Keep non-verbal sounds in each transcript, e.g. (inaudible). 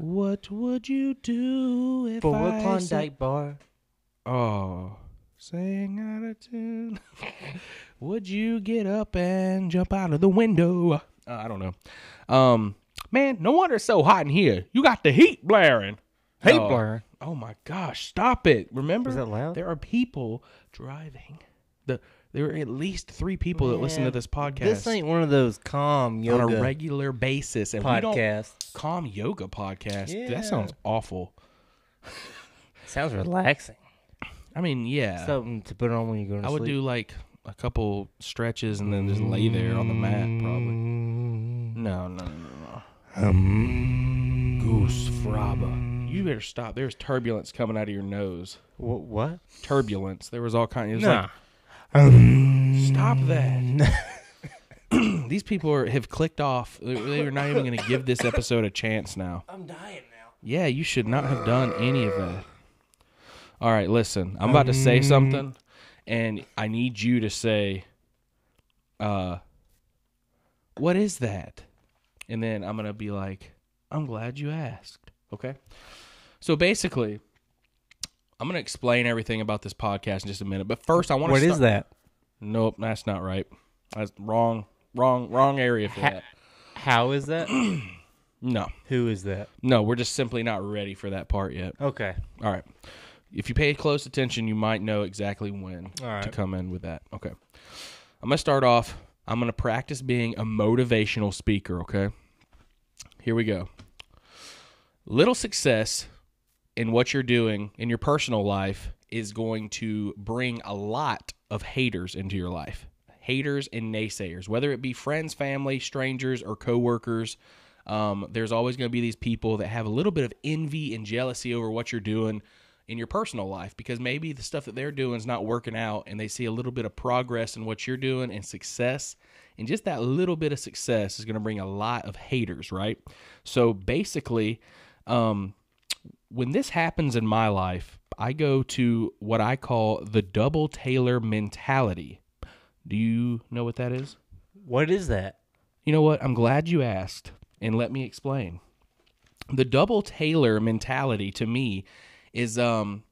What would you do if For I a Klondike bar. Oh, sing out of tune. (laughs) Would you get up and jump out of the window? Uh, I don't know. Um, man, no wonder it's so hot in here. You got the heat blaring. Heat Oh, blaring? Oh my gosh! Stop it. Remember, that loud? there are people driving. The there are at least three people that listen to this podcast This ain't one of those calm on a regular basis, and don't calm yoga podcast. Yeah. That sounds awful. (laughs) Sounds relaxing. I mean, yeah. Something to put on when you go. I would do like a couple stretches and then just lay there on the mat, probably. Mm-hmm. No, no, no, no, no. Mm-hmm. Goose fraba. You better stop. There's turbulence coming out of your nose. What? what? Turbulence. There was all kinds. Was Nah. like, stop that. (laughs) (clears throat) These people are, have clicked off. They- They are not even going to give this episode a chance now. I'm dying now. Yeah, you should not have done any of that. All right, listen. I'm about to say something, and I need you to say, uh, what is that? And then I'm gonna be like, I'm glad you asked. Okay. So basically, I'm gonna explain everything about this podcast in just a minute. But first, I want to. What is that? Nope, that's not right. That's wrong. Wrong. Wrong area for Ha- that. How is that? (clears throat) No, Who is that? no, we're just simply not ready for that part yet. Okay. All right. If you pay close attention, you might know exactly when right. to come in with that. Okay. I'm going to start off. I'm going to practice being a motivational speaker, okay? Here we go. Little success in what you're doing in your personal life is going to bring a lot of haters into your life. Haters and naysayers, whether it be friends, family, strangers, or coworkers. Um, there's always going to be these people that have a little bit of envy and jealousy over what you're doing in your personal life because maybe the stuff that they're doing is not working out and they see a little bit of progress in what you're doing and success. And just that little bit of success is going to bring a lot of haters, right? So basically, um, when this happens in my life, I go to what I call the double Taylor mentality. Do you know what that is? What is that? You know what? I'm glad you asked, and let me explain. The double Taylor mentality to me is um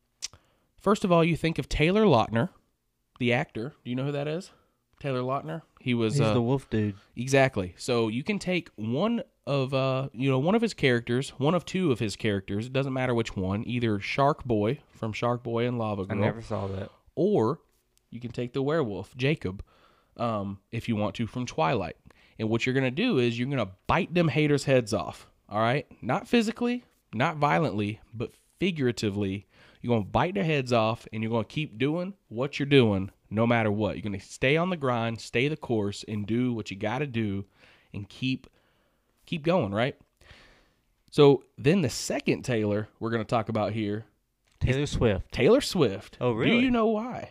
first of all, you think of Taylor Lautner, the actor. Do you know who that is? Taylor Lautner? He was He's uh, the wolf dude. Exactly. So you can take one of uh you know one of his characters, one of two of his characters. It doesn't matter which one. Either Shark Boy from Shark Boy and Lava Girl. I never saw that. or you can take the werewolf Jacob, um, if you want to from Twilight. And what you're gonna do is you're gonna bite them haters' heads off. All right, not physically, not violently, but figuratively. You're gonna bite their heads off, and you're gonna keep doing what you're doing, no matter what. You're gonna stay on the grind, stay the course, and do what you got to do, and keep keep going. Right. So then the second Taylor we're gonna talk about here, Taylor Swift. Taylor Swift. Oh, really? Do you know why?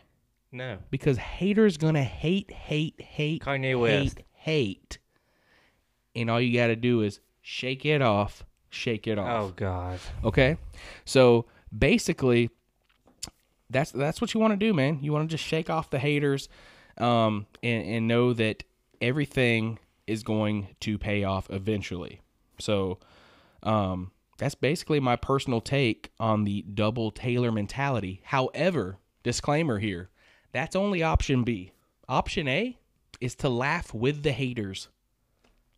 No. because haters gonna hate, hate, hate, Kanye West. hate, hate, and all you got to do is shake it off, shake it off. Oh. God. Okay, so basically, that's that's what you want to do, man. You want to just shake off the haters, um, and and know that everything is going to pay off eventually. So, um, that's basically my personal take on the double Taylor mentality. However, disclaimer here that's only option B. Option A is to laugh with the haters.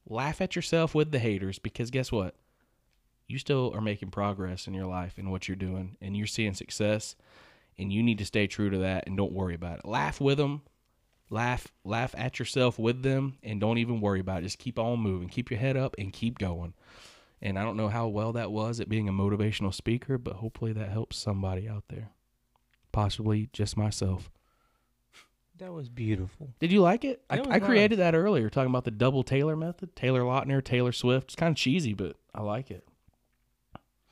Laugh at yourself with the haters because guess what? You still are making progress in your life and what you're doing, and you're seeing success, and you need to stay true to that and don't worry about it. Laugh with them, laugh, laugh at yourself with them, and don't even worry about it. Just keep on moving, keep your head up, and keep going. And I don't know how well that was at being a motivational speaker, but hopefully that helps somebody out there. Possibly just myself. That was beautiful. Did you like it? I, It was I created that earlier, talking about the double Taylor method. Taylor Lautner, Taylor Swift. It's kind of cheesy, but I like it.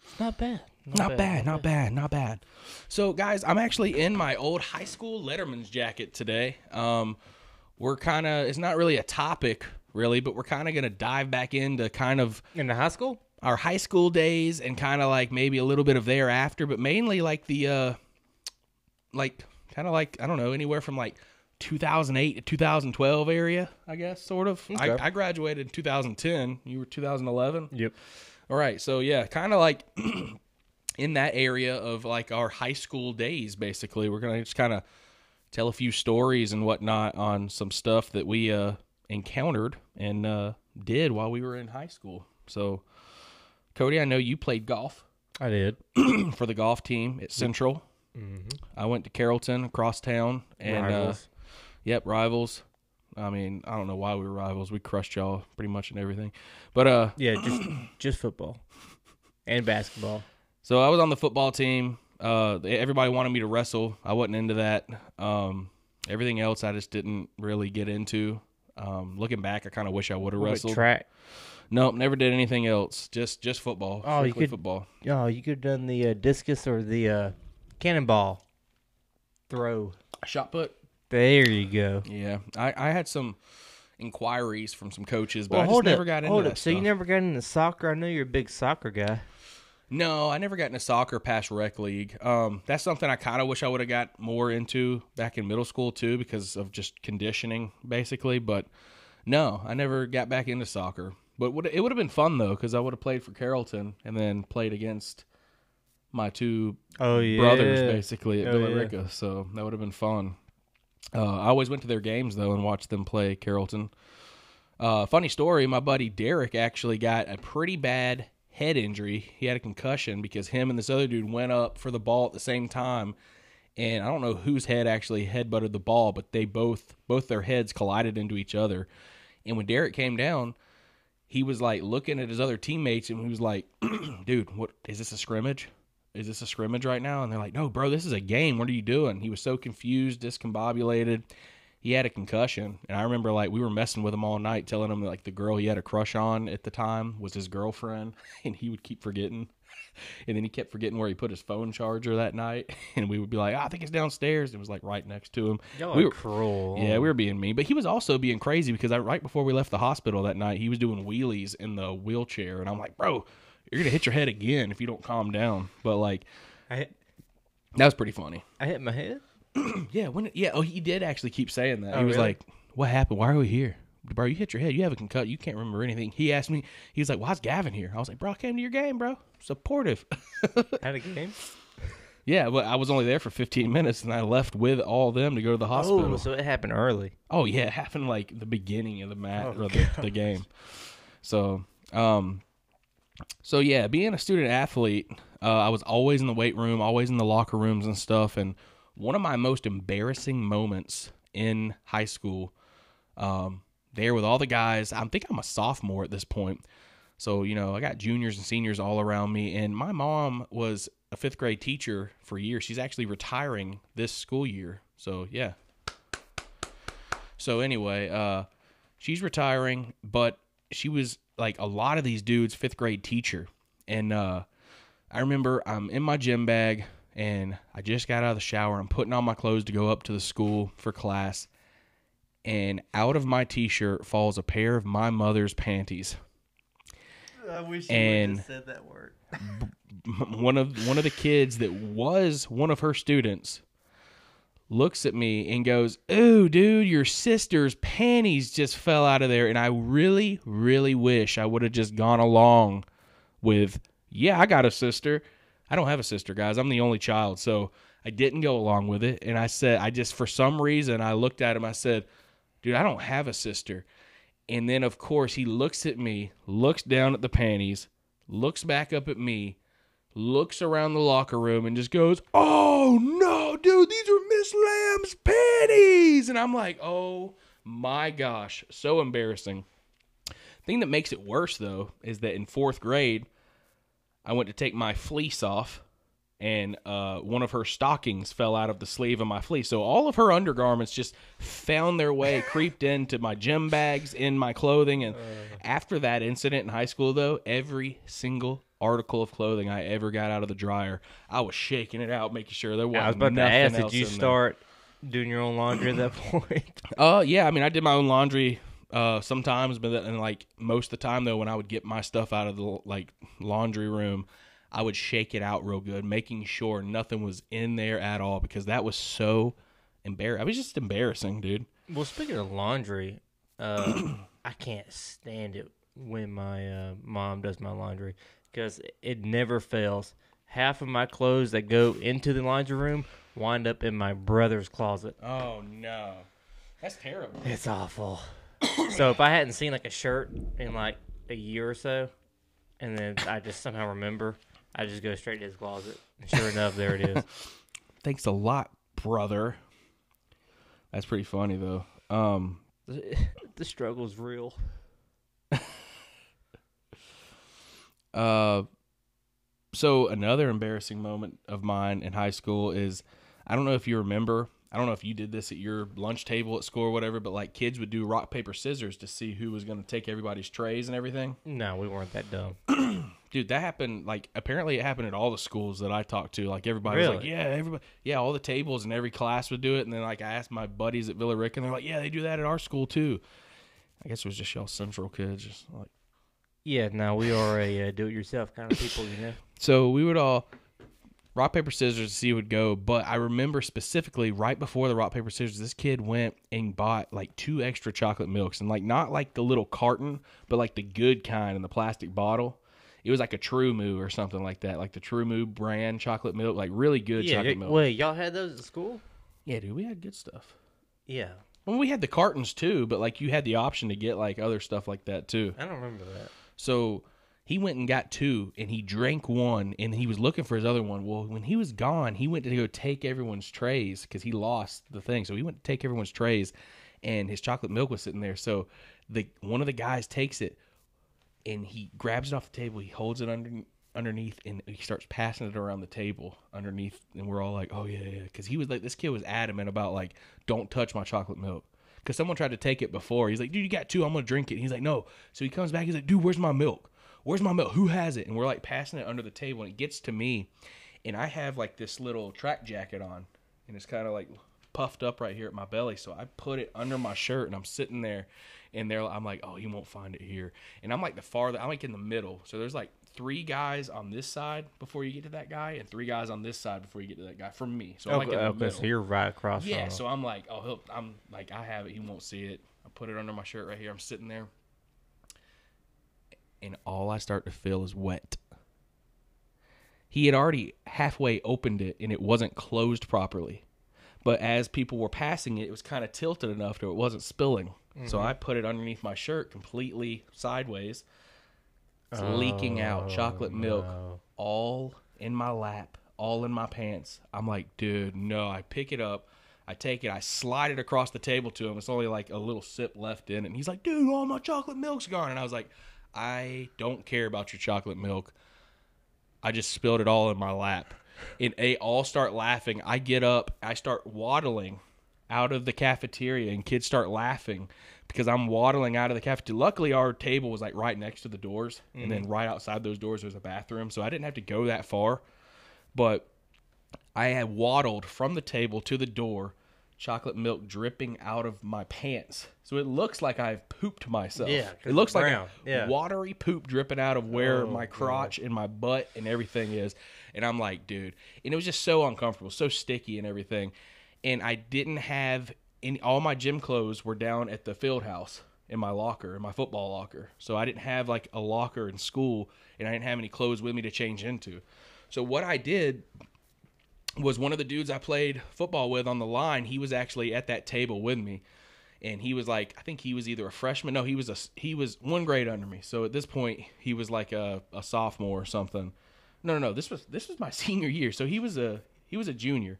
It's not bad. Not, bad, not bad, not bad. So, guys, I'm actually in my old high school Letterman's jacket today. Um, we're kind of, it's not really a topic, really, but we're kind of going to dive back into kind of In the high school? our high school days and kind of like maybe a little bit of thereafter, but mainly like the, uh, like, kind of like, I don't know, anywhere from like 2008 to 2012 area, I guess, sort of. Okay. I, I graduated in 2010. You were 2011. Yep. All right, so yeah, kind of like (clears throat) in that area of like our high school days. Basically, we're gonna just kind of tell a few stories and whatnot on some stuff that we uh, encountered and uh, did while we were in high school. So, Cody, I know you played golf I did. (clears throat) for the golf team at Central. Mm-hmm. I went to Carrollton across town, and uh, Yep, rivals. I mean, I don't know why we were rivals. We crushed y'all pretty much in everything. But uh yeah, just just football and basketball. So I was on the football team. Uh everybody wanted me to wrestle. I wasn't into that. Um everything else I just didn't really get into. Um looking back, I kind of wish I would have wrestled. track. nope, never did anything else. Just just football. Oh, you could- football. Oh, you could have done the uh, discus or the uh, cannonball throw. Shot put. There you go. Yeah. I I had some inquiries from some coaches, but well, I just never up. got into hold that up. So you never got into soccer? I know you're a big soccer guy. No, I never got into soccer past rec league. Um, that's something I kind of wish I would have got more into back in middle school too, because of just conditioning, basically. But no, I never got back into soccer. But it would have been fun though, because I would have played for Carrollton and then played against my two Oh yeah, brothers basically at Oh, Villa yeah. Rica. So that would have been fun. Uh, I always went to their games though and watched them play Carrollton. Uh, funny story, my buddy Derek actually got a pretty bad head injury. He had a concussion because him and this other dude went up for the ball at the same time. And I don't know whose head actually headbutted the ball, but they both both their heads collided into each other. And when Derek came down, he was like looking at his other teammates and he was like, (clears throat) "Dude, what is this a scrimmage? Is this a scrimmage right now?" And they're like, "No, bro, this is a game. What are you doing?" He was so confused, discombobulated. He had a concussion, and I remember like we were messing with him all night, telling him like the girl he had a crush on at the time was his girlfriend, (laughs) and he would keep forgetting. And then he kept forgetting where he put his phone charger that night, (laughs) and we would be like, "Ah, "I think it's downstairs." It was like right next to him. Y'all We were- cruel. Yeah, we were being mean, but he was also being crazy because I, right before we left the hospital that night, he was doing wheelies in the wheelchair, and I'm like, bro, you're gonna hit your head again if you don't calm down. But like, I hit, that was pretty funny. I hit my head. (clears throat) Yeah, when yeah, oh, he did actually keep saying that. Oh, he was really? like, "What happened? Why are we here?" Bro, you hit your head. You have a concussion. You can't remember anything. He asked me. He was like, "Why's Gavin here?" I was like, "Bro, I came to your game, bro. Supportive." (laughs) Had a game. yeah, but I was only there for 15 minutes, and I left with all them to go to the hospital. Oh, so it happened early. Oh yeah, it happened like the beginning of the match Oh, or the, the game. So, um, so yeah, being a student athlete, uh, I was always in the weight room, always in the locker rooms and stuff. And one of my most embarrassing moments in high school, um, there with all the guys. I think I'm a sophomore at this point. So, you know, I got juniors and seniors all around me. And my mom was a fifth grade teacher for years. She's actually retiring this school year. So, yeah. So, anyway, uh, she's retiring, but she was like a lot of these dudes' fifth grade teacher. And uh, I remember I'm in my gym bag and I just got out of the shower. I'm putting on my clothes to go up to the school for class. And out of my t shirt falls a pair of my mother's panties. I wish you And- said that word. (laughs) one of one of the kids that was one of her students looks at me and goes, "Ooh, dude, your sister's panties just fell out of there." And I really, really wish I would have just gone along with, "Yeah, I got a sister." I don't have a sister, guys. I'm the only child, so I didn't go along with it. And I said, I just for some reason I looked at him. I said, "Dude, I don't have a sister." And then of course he looks at me, looks down at the panties, looks back up at me, looks around the locker room and just goes, "Oh no, dude, these are Miss Lamb's panties!" And I'm like, "Oh my gosh, so embarrassing." Thing that makes it worse though is that in fourth grade, I went to take my fleece off, and uh, one of her stockings fell out of the sleeve of my fleece. So all of her undergarments just found their way, (laughs) creeped into my gym bags, in my clothing. And after that incident in high school, though, every single article of clothing I ever got out of the dryer, I was shaking it out, making sure there wasn't I was about to ask, did you in there. start doing your own laundry at that (laughs) point? Uh, yeah. I mean, I did my own laundry uh sometimes, but then like most of the time though, when I would get my stuff out of the like laundry room, I would shake it out real good, making sure nothing was in there at all because that was so embarrassing. I was just embarrassing, dude. well, speaking of laundry, uh, (clears throat) I can't stand it when my uh, mom does my laundry. because it never fails. Half of my clothes that go into the laundry room wind up in my brother's closet. Oh no, that's terrible. It's awful. So if I hadn't seen like a shirt in like a year or so, and then I just somehow remember, I just go straight to his closet. And sure enough, there it is. (laughs) Thanks a lot, brother. That's pretty funny though. Um, the struggle's real. (laughs) uh, so another embarrassing moment of mine in high school is I don't know if you remember. I don't know if you did this at your lunch table at school or whatever, but like kids would do rock paper scissors to see who was going to take everybody's trays and everything. No, we weren't that dumb. (clears throat) Dude, that happened. Like apparently, it happened at all the schools that I talked to. Like everybody was like, "Yeah, everybody, yeah, all the tables and every class would do it." And then like I asked my buddies at Villa Rica, and they're like, "Yeah, they do that at our school too." I guess it was just y'all Central kids, just like Yeah, no, we are a uh, do-it-yourself kind of people, you know. (laughs) So we would all rock paper scissors to see would go. But I remember specifically right before the rock paper scissors, this kid went and bought like two extra chocolate milks, and like not like the little carton, but like the good kind in the plastic bottle. It was like a TruMoo or something like that, like the TruMoo brand chocolate milk, like really good yeah, chocolate milk. wait, y'all had those at school? Yeah, dude, we had good stuff. Yeah, Well, we had the cartons too, but like you had the option to get like other stuff like that too. I don't remember that. So he went and got two and he drank one and he was looking for his other one. Well, when he was gone, he went to go take everyone's trays because he lost the thing. So he went to take everyone's trays and his chocolate milk was sitting there. So the one of the guys takes it and he grabs it off the table. He holds it under, underneath and he starts passing it around the table underneath. And we're all like, oh, yeah, yeah. Because he was like, this kid was adamant about like, don't touch my chocolate milk. Because someone tried to take it before. He's like, dude, you got two. I'm to drink it. And he's like, no. So he comes back. He's like, dude, where's my milk? Where's my milk? Who has it? And we're like passing it under the table. And it gets to me. And I have like this little track jacket on. And it's kind of like puffed up right here at my belly. So I put it under my shirt and I'm sitting there. And they're, I'm like, oh, he won't find it here. And I'm like the farther, I'm like in the middle. So there's like three guys on this side before you get to that guy, and three guys on this side before you get to that guy. From me, so I'm like in the okay, middle. so you're right across Yeah, so I'm like, oh, he'll, I'm like, I have it. He won't see it. I put it under my shirt right here. I'm sitting there, and all I start to feel is wet. He had already halfway opened it, and it wasn't closed properly. But as people were passing it, it was kind of tilted enough to it wasn't spilling. So mm-hmm. I put it underneath my shirt completely sideways. It's leaking out oh, chocolate milk no. all in my lap, all in my pants. I'm like, dude, no. I pick it up, I take it, I slide it across the table to him. It's only like a little sip left in it. And he's like, dude, all my chocolate milk's gone. And I was like, I don't care about your chocolate milk. I just spilled it all in my lap. And they all start laughing. I get up, I start waddling out of the cafeteria, and kids start laughing because I'm waddling out of the cafeteria. Luckily, our table was like right next to the doors, and then mm. right outside those doors was a bathroom, so I didn't have to go that far. But I had waddled from the table to the door, chocolate milk dripping out of my pants. So it looks like I've pooped myself. Yeah, it looks like a Yeah. watery poop dripping out of where Oh, my crotch and my butt and everything is. And I'm like, dude. And it was just so uncomfortable, so sticky and everything. And I didn't have any, all my gym clothes were down at the field house in my locker, in my football locker. So I didn't have like a locker in school and I didn't have any clothes with me to change into. So what I did was one of the dudes I played football with on the line. He was actually at that table with me, and he was like, I think he was either a freshman. No, he was a he was one grade under me. So at this point, he was like a, a sophomore or something. No, no, no. This was this was my (laughs) senior year. So he was a he was a junior,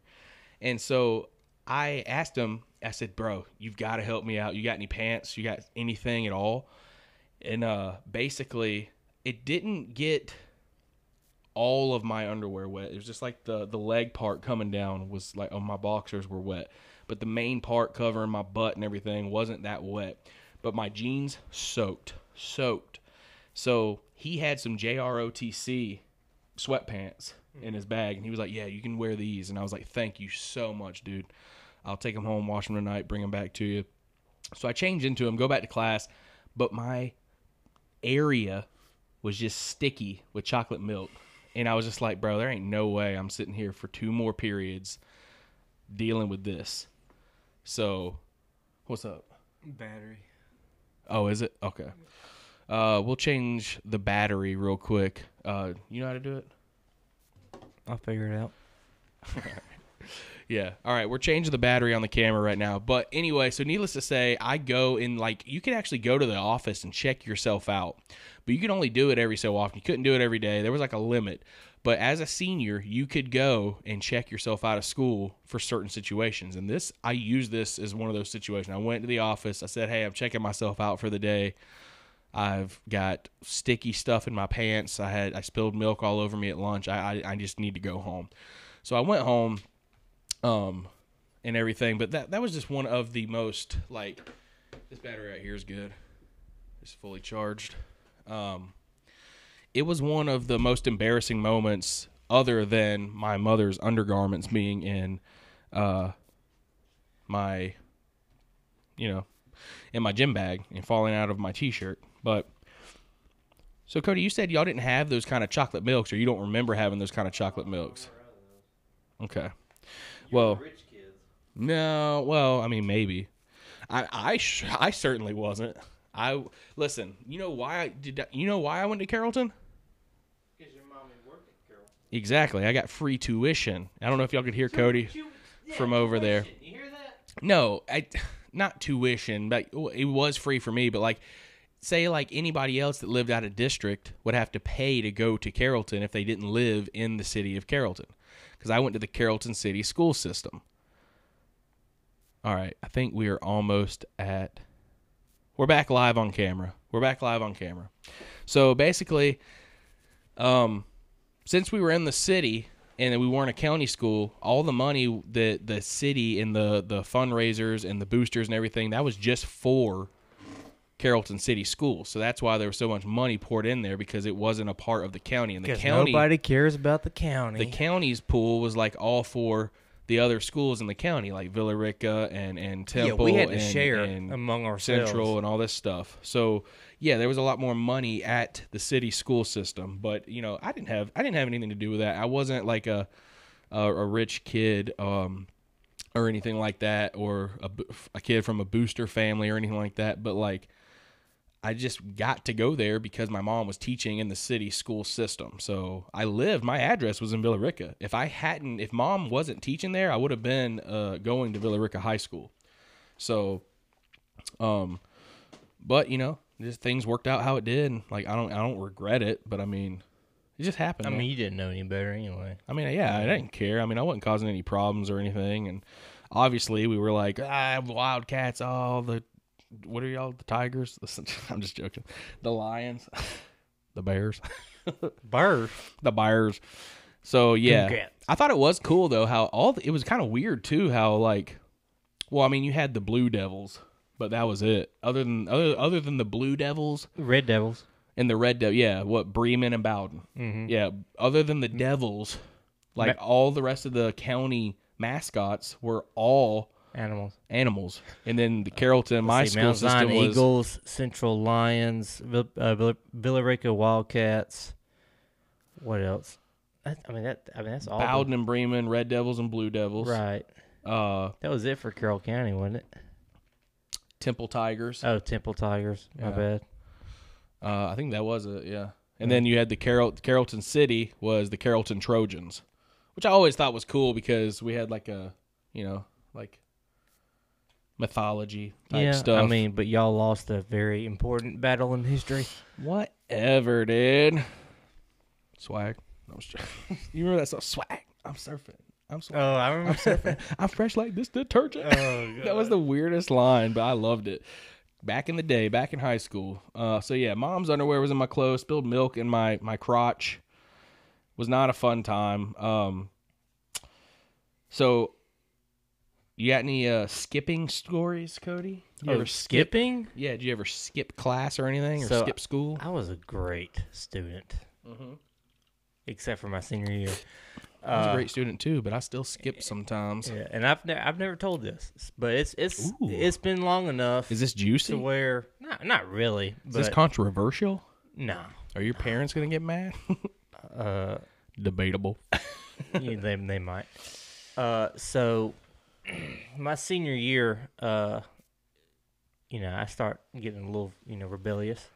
and so I asked him. I said, "Bro, you've got to help me out. You got any pants? You got anything at all?" And uh, basically, it didn't get all of my underwear wet. It was just like the the leg part coming down was like oh my boxers were wet, but the main part covering my butt and everything wasn't that wet. But my jeans soaked, soaked. So he had some JROTC sweatpants in his bag, and he was like, "Yeah, you can wear these." And I was like, "Thank you so much, dude. I'll take them home, wash them tonight, bring them back to you." So I changed into them, go back to class, but my area was just sticky with chocolate milk. And I was just like, bro, there ain't no way I'm sitting here for two more periods dealing with this. So, what's up? Battery. Oh, is it? Okay. Uh, we'll change the battery real quick. Uh, you know how to do it? I'll figure it out. (laughs) (laughs) Yeah. All right. We're changing the battery on the camera right now. But anyway, so needless to say, I go in like you can actually go to the office and check yourself out, but you can only do it every so often. You couldn't do it every day. There was like a limit. But as a senior, you could go and check yourself out of school for certain situations. And this, I use this as one of those situations. I went to the office. I said, "Hey, I'm checking myself out for the day. I've got sticky stuff in my pants. I had I spilled milk all over me at lunch. I I, I just need to go home." So I went home um, and everything. But that that was just one of the most like this battery right here is good. It's fully charged. Um, it was one of the most embarrassing moments, other than my mother's undergarments being in uh, my, you know, in my gym bag and falling out of my t-shirt. But so Cody, you said y'all didn't have those kind of chocolate milks, or you don't remember having those kind of chocolate milks. Okay. Well, rich kids. no, well, I mean, maybe. I I sh- I certainly wasn't. I listen. You know why I did? You know why I went to Carrollton? Because your mommy worked at Carroll. Exactly. I got free tuition. I don't know if y'all could hear Cody from over there. You hear that? No, I not tuition, but it was free for me. But like, say like anybody else that lived out of district would have to pay to go to Carrollton if they didn't live in the city of Carrollton, because I went to the Carrollton City school system. All right, I think we are almost at. We're back live on camera. We're back live on camera. So basically, um, since we were in the city and we weren't a county school, all the money that the city and the the fundraisers and the boosters and everything that was just for Carrollton City Schools. So that's why there was so much money poured in there because it wasn't a part of the county. And the county, nobody cares about the county. the county's pool was like all for the other schools in the county, like Villa Rica and and yeah, Temple. we had to and, share and among ourselves. Central and all this stuff. So yeah, there was a lot more money at the city school system, but you know, I didn't have I didn't have anything to do with that. I wasn't like a a, a rich kid um, or anything like that, or a, a kid from a booster family or anything like that. But like, I just got to go there because my mom was teaching in the city school system. So I lived. My address was in Villa Rica. If I hadn't, if mom wasn't teaching there, I would have been uh, going to Villa Rica High School. So, um, but you know, just things worked out how it did. and, Like I don't, I don't regret it. But I mean, it just happened. I man. mean, you didn't know any better anyway. I mean, yeah, I didn't care. I mean, I wasn't causing any problems or anything, and obviously we were like, ah, Wildcats, oh, the what are y'all? The Tigers? (laughs) I'm just joking. The Lions, (laughs) the Bears, (laughs) Bird. the Bears. So yeah, Congrats. I thought it was cool though how all the, it was kind of weird too how like, well, I mean, you had the Blue Devils, but that was it. Other than other other than the Blue Devils, Red Devils. and the Red Devil, yeah, what Bremen and Bowdon, Mm-hmm. yeah. Other than the Devils, like all the rest of the county mascots were all Animals. animals, and then the Carrollton, my see, school Mount system Zion was Eagles, Central Lions, Vill- uh, Villa, Villa Rica Wildcats. What else? That, I mean that. I mean that's all. Bowdon and Bremen, Red Devils and Blue Devils, Right. uh, That was it for Carroll County, wasn't it? Temple Tigers. Oh, Temple Tigers. My Yeah. bad. Uh, I think that was it, yeah. And then you had the Carroll Carrollton City was the Carrollton Trojans, which I always thought was cool because we had like a, you know, like mythology type yeah. stuff. I mean, but y'all lost a very important battle in history. Whatever, dude. Swag. No, I was joking. (laughs) you remember that song? Swag. I'm surfing. I'm swag. Oh, I remember. surfing. I'm fresh like this detergent. oh, (laughs) that was the weirdest line, but I loved it. Back in the day, back in high school. Uh, so yeah, mom's underwear was in my clothes. Spilled milk in my my crotch. Was not a fun time. Um. So, you got any uh, skipping stories, Cody? You ever skip? skipping? Yeah, did you ever skip class or anything, or So, skip school? I was a great student, Mm-hmm. except for my senior year. I was a Uh, great student too, but I still skip sometimes. Yeah, and I've ne- I've never told this, but it's it's Ooh. it's been long enough Is this juicy? to Is where not not really, but this controversial? no, Are your parents gonna get mad? (laughs) uh, Debatable. (laughs) you, they they might. Uh, so (clears throat) my senior year, uh, you know, I start getting a little, you know, rebellious.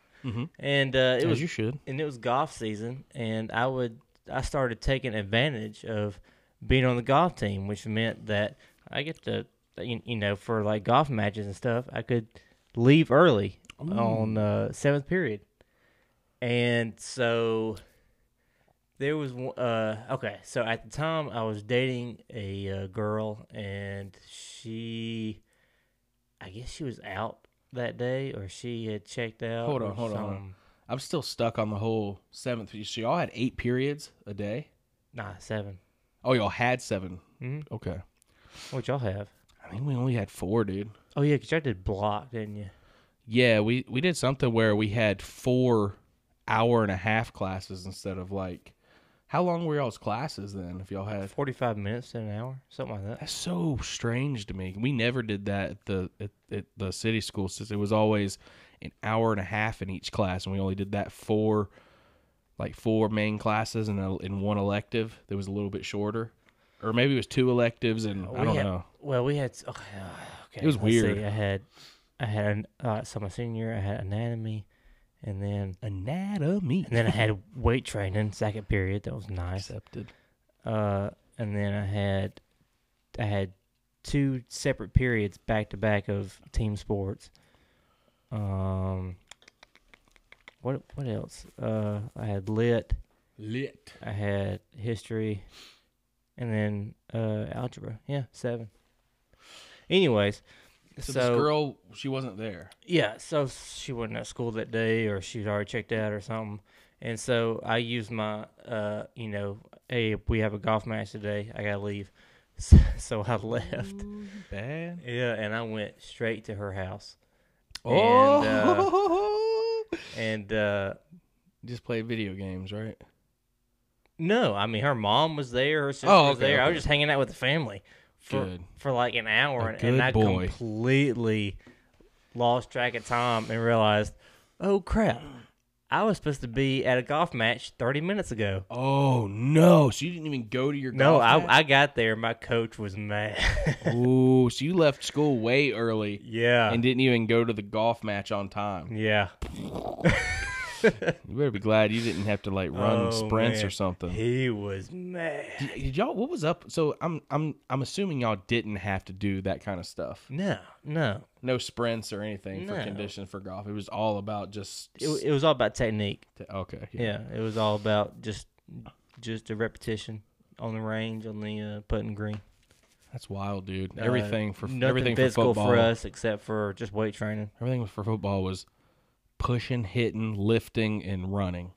and uh, it As was you should. and it was golf season, and I would I started taking advantage of being on the golf team, which meant that I get to you, you know for like golf matches and stuff, I could leave early on uh, seventh period, and so there was one- uh okay so at the time I was dating a uh, girl and she I guess she was out that day or she had checked out Hold on, hold on. I'm still stuck on the whole seventh. So y'all had eight periods a day. Nah, seven. Oh, y'all had 7 Mhm. Okay. What y'all have? I think we only had four, dude. Oh yeah, 'cause y'all did block, didn't you? Yeah, we we did something where we had four hour and a half classes instead of like. How long were y'all's classes then? If y'all had Forty-five minutes to an hour, something like that. That's so strange to me. We never did that at the at, at the city school since It was always an hour and a half in each class, and we only did that four, like four main classes and a, in one elective that was a little bit shorter, or maybe it was two electives and I don't had- know. Well, we had. Okay, uh, okay It was let's see. weird. I had, I had, uh, so my senior, year, I had anatomy, and then Anatomy. and then I had weight training second period. That was nice. accepted. Uh, and then I had, I had two separate periods back to back of team sports. Um, what what else? Uh, I had lit. Lit. I had history, and then uh, algebra. Yeah, seven. Anyways, So, so, this girl, she wasn't there. yeah, so she wasn't at school that day, or she'd already checked out or something. And so I used my, uh, you know, hey, we have a golf match today. I gotta leave. (laughs) So, so I left. Bad. Yeah, and I went straight to her house. Oh. And uh, just play video games, right? no, I mean her mom was there, her sister Oh, was okay, there. I was just hanging out with the family for Good. for like an hour, and, and I boy. completely lost track of time and realized, oh crap, I was supposed to be at a golf match thirty minutes ago. Oh no! So you didn't even go to your No, golf I? I got there. My coach was mad. (laughs) Ooh, so you left school way early yeah, and didn't even go to the golf match on time. yeah. (laughs) (laughs) You better be glad you didn't have to like run Oh, sprints or something. He was mad. Did, did y'all? What was up? So I'm I'm I'm assuming y'all didn't have to do that kind of stuff. No, no. No sprints or anything for No. conditions for golf. It was all about just. It, it was all about technique. okay. Yeah, it was all about just just a repetition on the range on the uh, putting green. That's wild, dude. Uh, Everything for nothing everything for physical football. for us except for just weight training. Everything for football was pushing, hitting, lifting, and running.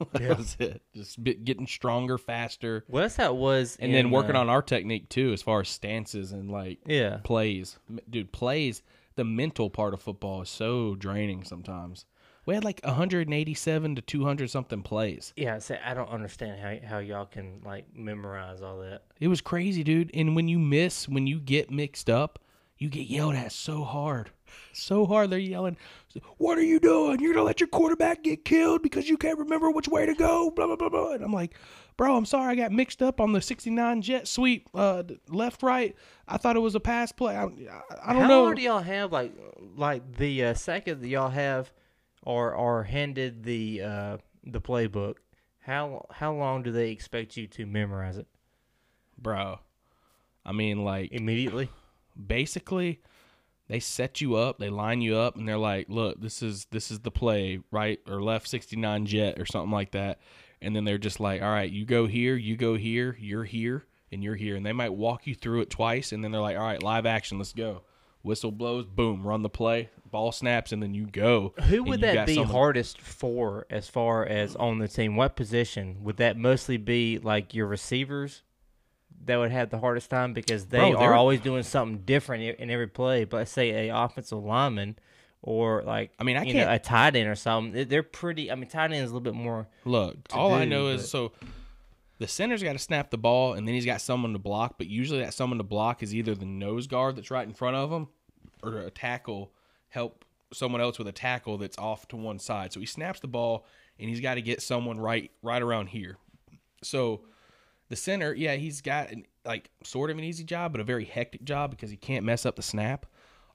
(laughs) that Yeah. was it. Just getting stronger, faster, Well, that's how it was. and then working uh, on our technique too, as far as stances and like Yeah, plays. Dude, plays. The mental part of football is so draining sometimes. We had like 187 to 200 something plays. yeah. See, I don't understand how how y'all can like memorize all that. It was crazy, dude. And when you miss, when you get mixed up, you get yelled at so hard. So hard. They're yelling, What are you doing? You're going to let your quarterback get killed because you can't remember which way to go. Blah, blah, blah, blah. And I'm like, Bro, I'm sorry. I got mixed up on the 69 jet sweep, uh, left, right. I thought it was a pass play. I, I don't know. how know. long do y'all have like like the uh, second that y'all have or are handed the uh, the playbook? How how long do they expect you to memorize it? Bro, I mean, like, Immediately. (sighs) basically they set you up they line you up and they're like look this is this is the play right? Or left 69 jet or something like that. And then they're just like all right you go here you go here you're here and you're here. And they might walk you through it twice and then they're like all right live action let's go. Whistle blows boom run the play ball snaps and then you go. Who would that be someone- hardest for as far as on the team? What position? Would that mostly be? Like your receivers that would have the hardest time because they Bro, are always doing something different in every play. But let's say a offensive lineman or like I mean, I you can't- a tight end or something. they- They're pretty. I mean, tight end is a little bit more. Look, all I know but- is so the center's got to snap the ball, and then he's got someone to block. But usually, that someone to block is either the nose guard that's right in front of him, or a tackle help someone else with a tackle that's off to one side. So he snaps the ball, and he's got to get someone right right around here. So the center, yeah, he's got like sort of an easy job, but a very hectic job because he can't mess up the snap.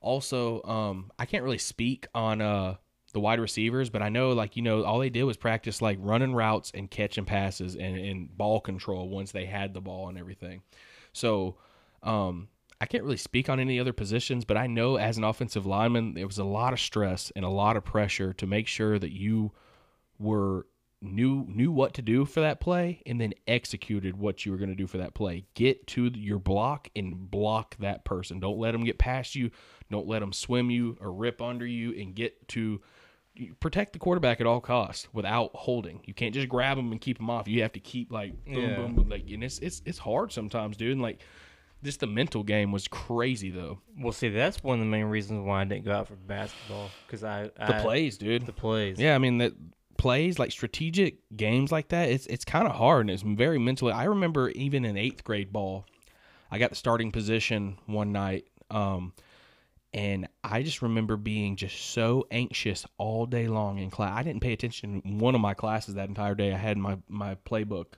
Also, um, I can't really speak on uh the wide receivers, but I know like you know all they did was practice like running routes and catching passes and, and ball control once they had the ball and everything. So um, I can't really speak on any other positions, but I know as an offensive lineman, there was a lot of stress and a lot of pressure to make sure that you were knew knew what to do for that play and then executed what you were going to do for that play. Get to your block and block that person. Don't let them get past you. Don't let them swim you or rip under you and get to protect the quarterback at all costs without holding. You can't just grab them and keep them off. You have to keep like boom Yeah. boom, boom like and it's it's it's hard sometimes, dude. And like just the mental game was crazy though. Well, see, that's one of the main reasons why I didn't go out for basketball because I, The plays, dude. the plays. Yeah, I mean that plays like strategic games like that. It's it's kind of hard and it's very mentally. I remember even in eighth grade ball, I got the starting position one night, um, and I just remember being just so anxious all day long in class. I didn't pay attention in one of my classes that entire day. I had my my playbook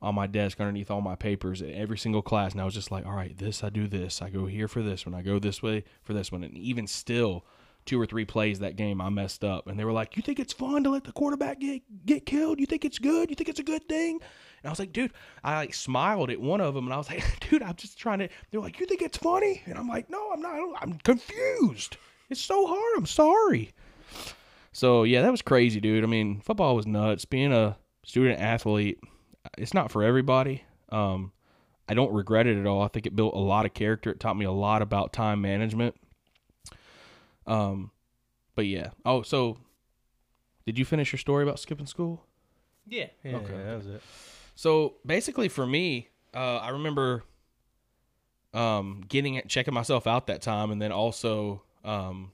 on my desk underneath all my papers every single class, and I was just like, all right, this I do this. I go here for this one. I go this way for this one, and even still two or three plays that game I messed up and they were like, "You think it's fun to let the quarterback get get killed? You think it's good? You think it's a good thing?" And I was like, "Dude," I like smiled at one of them and I was like, (laughs) "Dude, I'm just trying to." They're like, "You think it's funny?" And I'm like, "No, I'm not. I'm confused. It's so hard. I'm sorry." So yeah, that was crazy, dude. I mean, football was nuts. Being a student athlete, it's not for everybody. Um, I don't regret it at all. I think it built a lot of character. It taught me a lot about time management. Um, but yeah. Oh, so did you finish your story about skipping school? yeah, yeah. Okay. that was it. So basically, for me, uh, I remember um, getting it, checking myself out that time, and then also um,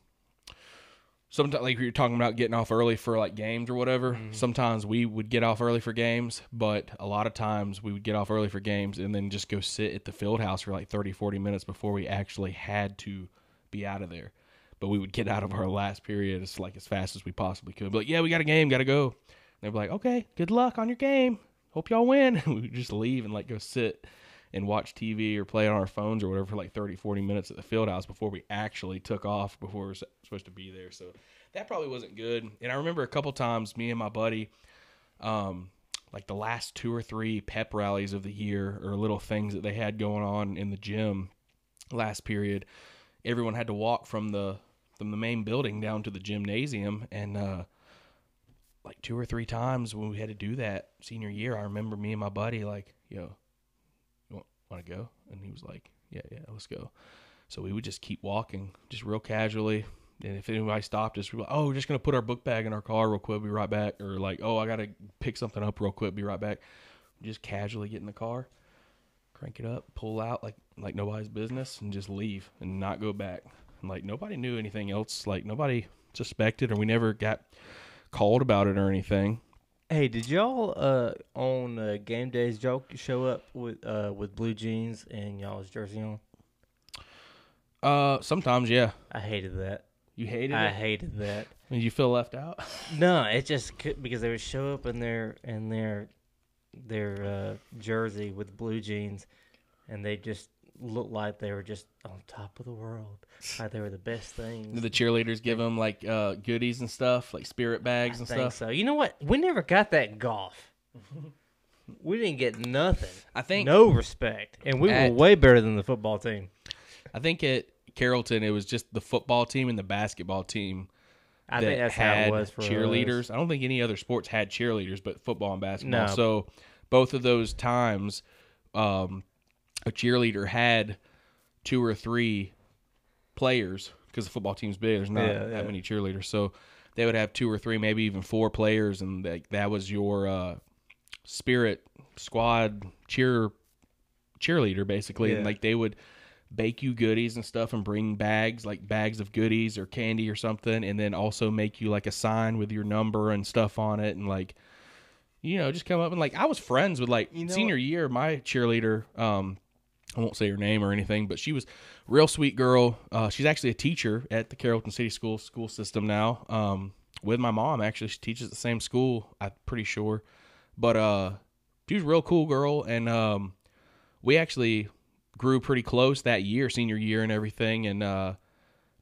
sometimes like you're talking about getting off early for like games or whatever. Sometimes we would get off early for games, but a lot of times we would get off early for games and then just go sit at the field house for like 30, 40 minutes before we actually had to be out of there. But we would get out of our last period as like as fast as we possibly could. Be like, yeah, we got a game, got to go. They'd be like, okay, good luck on your game. Hope y'all win. (laughs) We would just leave and like go sit and watch TV or play on our phones or whatever for like 30, 40 minutes at the field house before we actually took off before we were supposed to be there. So that probably wasn't good. And I remember a couple times me and my buddy, um, like the last two or three pep rallies of the year or little things that they had going on in the gym last period, everyone had to walk from the from the main building down to the gymnasium and uh like two or three times when we had to do that senior year, I remember me and my buddy like, yo, you want, to go? And he was like, yeah, yeah, let's go. So we would just keep walking, just real casually. And if anybody stopped us, we were like, oh, we're just going to put our book bag in our car real quick, be right back. Or like, oh, I got to pick something up real quick, be right back. Just casually get in the car, crank it up, pull out like like nobody's business, and just leave and not go back. And like nobody knew anything else. Like nobody suspected, or we never got called about it or anything. Hey, did y'all uh, on uh, game days y'all show up with uh, with blue jeans and y'all's jersey on? Uh, sometimes, yeah. I hated that. You hated it? I it. hated that. Did you feel left out? (laughs) No, it just could, because they would show up in their in their their uh, jersey with blue jeans, and they just looked like they were just on top of the world, like they were the best things. Did the cheerleaders give them like uh, goodies and stuff, like spirit I bags and think stuff? so. You know what? We never got that golf. we didn't get nothing. I think no respect, and we At- were way better than the football team. I think at Carrollton it was just the football team and the basketball team I that think that's had how it was for cheerleaders. us. I don't think any other sports had cheerleaders, but football and basketball. No. So both of those times, um, a cheerleader had two or three players because the football team's big. There's not Yeah, that yeah. many cheerleaders, so they would have two or three, maybe even four players, and that that was your uh, spirit squad cheer cheerleader basically, and like they would bake you goodies and stuff and bring bags like bags of goodies or candy or something and then also make you like a sign with your number and stuff on it and like you know just come up and like i was friends with like You know senior year my cheerleader um i won't say her name or anything but she was real sweet girl uh she's actually a teacher at the carrollton city school school system now um with my mom actually she teaches the same school i'm pretty sure but uh she was a real cool girl and um we actually grew pretty close that year, senior year and everything. And uh,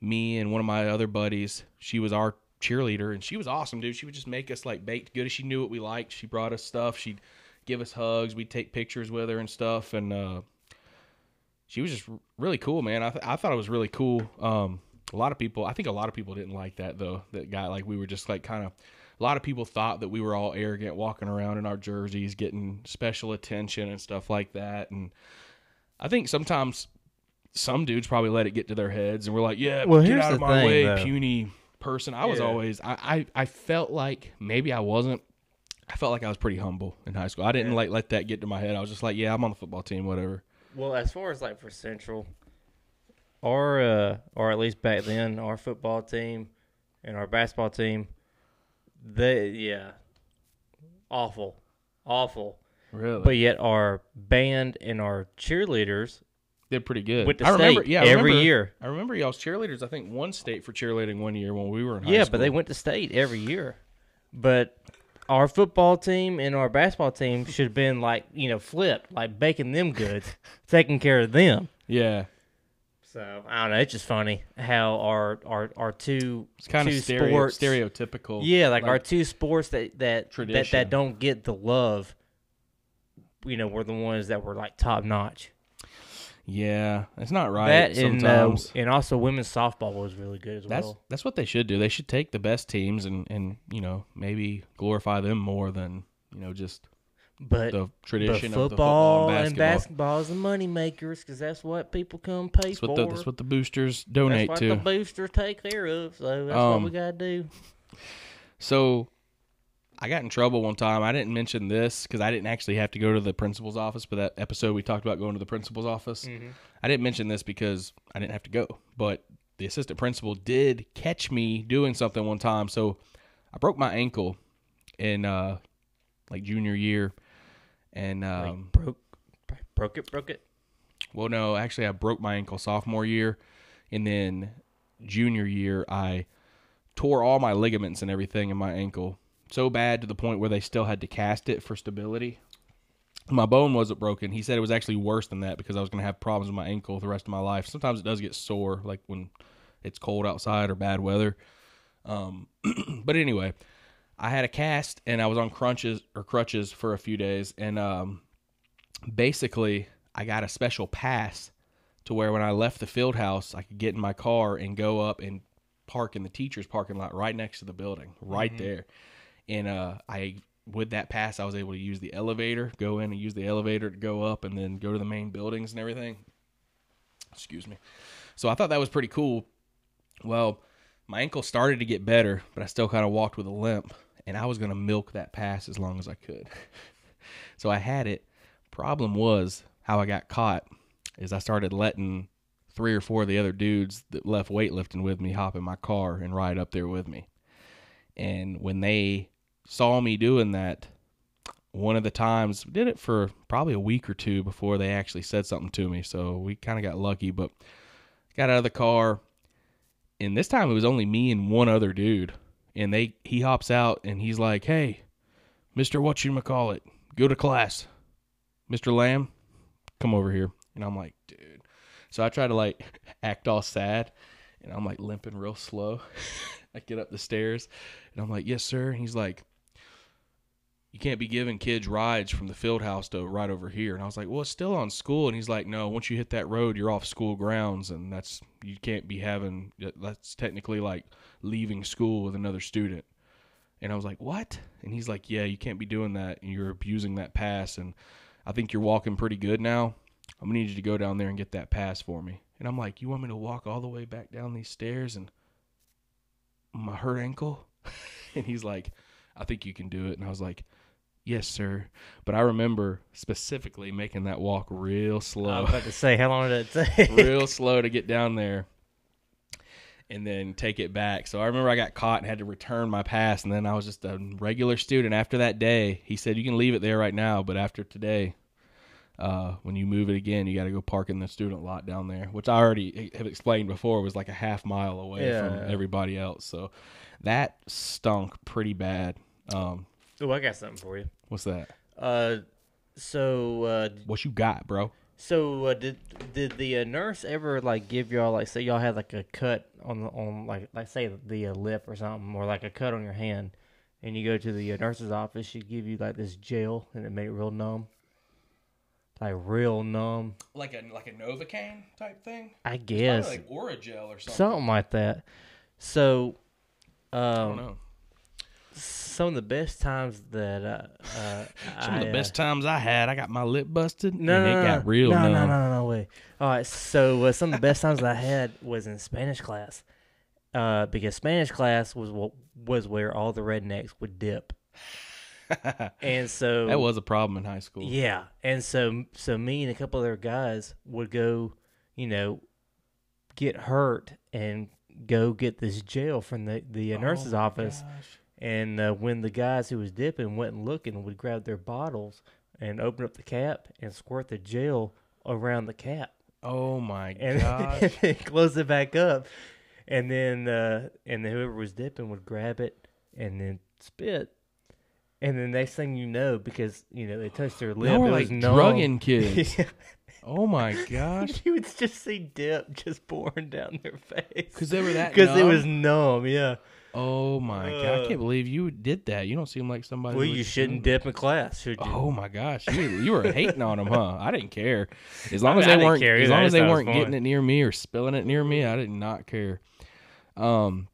me and one of my other buddies, she was our cheerleader, and she was awesome, dude. She would just make us like baked goodies. She knew what we liked. She brought us stuff. She'd give us hugs. We'd take pictures with her and stuff, and uh, she was just really cool, man. I th- I thought it was really cool. Um, a lot of people, I think a lot of people didn't like that though. That guy, like we were just like kind of. A lot of people thought that we were all arrogant, walking around in our jerseys, getting special attention and stuff like that. And I think sometimes some dudes probably let it get to their heads and we're like, yeah, Well, get here's out of the my thing, way, though. puny person. I was Yeah. always, I, I, I felt like maybe I wasn't. I felt like I was pretty humble in high school. I didn't Yeah. like let that get to my head. I was just like, yeah, I'm on the football team, whatever. Well, as far as like for Central, or uh, or at least back then, our football team and our basketball team, they yeah, awful, awful. Really, But yet our band and our cheerleaders did pretty good. went to I remember, state yeah, I every remember- year. I remember y'all's cheerleaders. I think one state for cheerleading one year when we were in high Yeah, school. but they went to state every year. But our football team and our basketball team should have been like you know flipped, like baking them goods, (laughs) taking care of them. Yeah, So I don't know. It's just funny how our our our two it's kind of stereo, sports, stereotypical. Yeah, like, our two sports that that, that that don't get the love. You know, were the ones that were like top notch. Yeah, it's not right. that and uh, and also women's softball was really good as That's well. that's what they should do. They should take the best teams and and you know maybe glorify them more than you know just But the but tradition football, of the football and and basketball. basketball is the money makers because that's what people come pay That's for. the that's what the boosters donate That's what to. the boosters take care of. So that's Um, what we gotta do. So I got in trouble one time. I didn't mention this because I didn't actually have to go to the principal's office, but that episode we talked about going to the principal's office. I didn't mention this because I didn't have to go, but the assistant principal did catch me doing something one time. So I broke my ankle in uh like junior year, and Like, um, broke, broke it, broke it. well, no, actually I broke my ankle sophomore year, and then junior year I tore all my ligaments and everything in my ankle so bad to the point where they still had to cast it for stability. My bone wasn't broken. He said it was actually worse than that because I was going to have problems with my ankle the rest of my life. Sometimes it does get sore, like when it's cold outside or bad weather. Um, (clears throat) but anyway, I had a cast and I was on crunches or crutches for a few days, and um, basically I got a special pass to where when I left the field house, I could get in my car and go up and park in the teacher's parking lot right next to the building, right there. And uh, I, with that pass, I was able to use the elevator, go in and use the elevator to go up, and then go to the main buildings and everything. Excuse me. So I thought that was pretty cool. Well, my ankle started to get better, but I still kind of walked with a limp, and I was going to milk that pass as long as I could. (laughs) so I had it. Problem was how I got caught is I started letting three or four of the other dudes that left weightlifting with me hop in my car and ride up there with me. And when they saw me doing that, one of the times did it for probably a week or two before they actually said something to me. So we kind of got lucky, but got out of the car, and this time it was only me and one other dude. And they he hops out and he's like, "Hey, Mister, what you call it? Go to class, Mister Lamb, come over here." And I'm like, "Dude." So I try to like (laughs) act all sad, and I'm like limping real slow. (laughs) I get up the stairs, and I'm like, "Yes, sir." And he's like, "You can't be giving kids rides from the field house to right over here." And I was like, "Well, it's still on school." And he's like, "No, once you hit that road, you're off school grounds, and that's you can't be having. That's technically like leaving school with another student." And I was like, "What?" And he's like, "Yeah, you can't be doing that. And you're abusing that pass. And I think you're walking pretty good now. I'm gonna need you to go down there and get that pass for me." And I'm like, "You want me to walk all the way back down these stairs and my hurt ankle?" (laughs) and he's like, "I think you can do it." And I was like, "Yes, sir." But I remember specifically making that walk real slow. I was about to say, how long did it take? (laughs) real slow to get down there and then take it back. So I remember I got caught and had to return my pass and then I was just a regular student after that day. He said you can leave it there right now, but after today uh, when you move it again, you got to go park in the student lot down there, which I already have explained before was like a half mile away Yeah. from everybody else. So that stunk pretty bad. Um, Oh, I got something for you. what's that? Uh, so uh, What you got, bro? so uh, did did the uh, nurse ever like give y'all like say y'all had like a cut on the on like like say the uh, lip or something, or like a cut on your hand, and you go to the uh, nurse's office, she'd give you like this gel, and it made it real numb, like real numb. Like a like a Novocaine type thing. I guess Probably like Orajel or something. something like that. So, I don't um, know. Some of the best times that uh, uh, (laughs) Some of I, the uh, best times I had, I got my lip busted, No, and no, it got no. real no, numb. No, no, no, no way. All right, so uh, some of the best times I had was in Spanish class, uh, because Spanish class was what was where all the rednecks would dip, (laughs) and so that was a problem in high school. yeah, and so so me and a couple other guys would go, you know, get hurt and go get this gel from the the uh, Oh nurse's office. gosh. And uh, when the guys who was dipping went and looking, would grab their bottles and open up the cap and squirt the gel around the cap, Oh my and, (laughs) gosh. (laughs) and close it back up, and then uh, and then whoever was dipping would grab it and then spit, and then next thing you know, because you know they touched their lip, Y'all were it like was drugging kids. (laughs) Yeah. oh my gosh. you would just see dip just pouring down their face Because they were that because it was numb. Yeah. Oh my god! I Uh. can't believe you did that. You don't seem like somebody. Well, you shouldn't dip in class, should you? Oh my gosh, you, you were hating on them, huh? I didn't care. As long I as mean, they weren't, care as long as they thought it was weren't getting it near me or spilling it near me, I did not care. Um,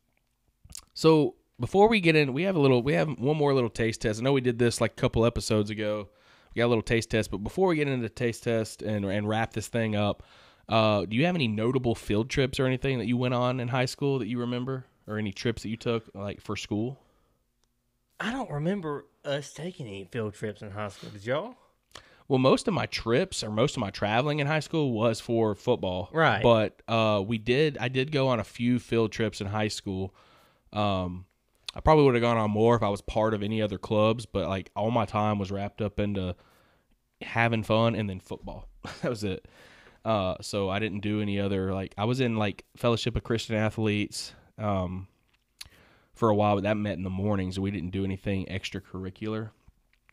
so before we get in, we have a little, we have one more little taste test. I know we did this like a couple episodes ago. We got a little taste test, but before we get into the taste test and and wrap this thing up, uh, do you have any notable field trips or anything that you went on in high school that you remember, or any trips that you took like for school? I don't remember us taking any field trips in high school. Did y'all? Well, most of my trips or most of my traveling in high school was for football. Right. But uh, we did, I did go on a few field trips in high school. Um, I probably would have gone on more if I was part of any other clubs, but like all my time was wrapped up into having fun and then football. (laughs) that was it. Uh, so I didn't do any other like I was in like Fellowship of Christian Athletes um, for a while, but that met in the mornings. We didn't do anything extracurricular.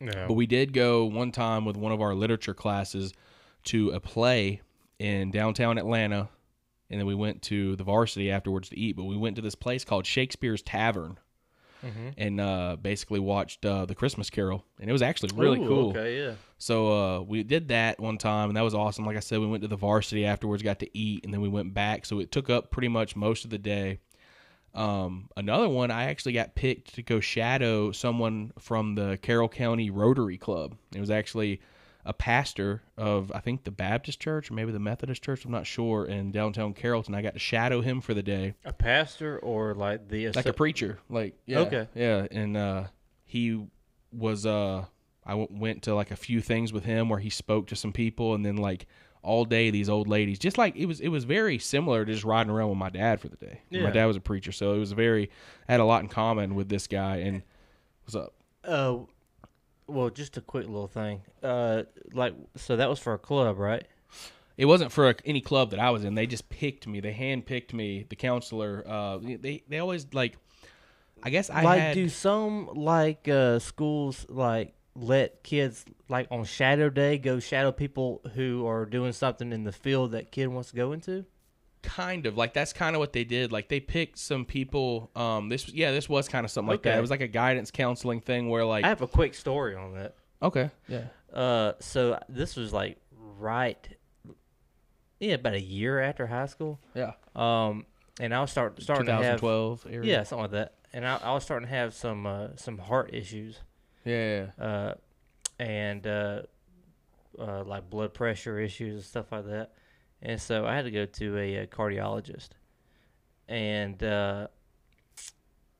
No. But we did go one time with one of our literature classes to a play in downtown Atlanta, and then we went to the varsity afterwards to eat. But we went to this place called Shakespeare's Tavern, Mhm. and uh, basically watched uh, the Christmas Carol, and it was actually really Ooh, cool. Okay, yeah. So uh, we did that one time, and that was awesome. Like I said, we went to the varsity afterwards, got to eat, and then we went back. So it took up pretty much most of the day. Um, another one, I actually got picked to go shadow someone from the Carroll County Rotary Club. It was actually a pastor of, I think, the Baptist church or maybe the Methodist church. I'm not sure. In downtown Carrollton, I got to shadow him for the day A pastor or like the like a preacher like yeah Okay. yeah and uh he was uh i w- went to like a few things with him where he spoke to some people and then like all day these old ladies just like it was it was very similar to just riding around with my dad for the day my dad was a preacher so it was very I had a lot in common with this guy and what's up Uh, well, just a quick little thing. Uh, like so that was for a club, right? it wasn't for a, any club that I was in. They just picked me. They handpicked me. The counselor. Uh, they they always like. I guess I like, had. do some like uh schools like let kids like on shadow day go shadow people who are doing something in the field that kid wants to go into? kind of. Like that's kind of what they did. Like they picked some people um this yeah this was kind of something like that. It was like a guidance counseling thing where like I have a quick story on that. okay. Yeah. Uh, so this was like right, yeah, about a year after high school. yeah. Um, and I was start starting to have 2012 area yeah something like that, and I, I was starting to have some uh, some heart issues. Yeah uh, and uh, uh, like blood pressure issues and stuff like that. And so I had to go to a, uh cardiologist. And uh,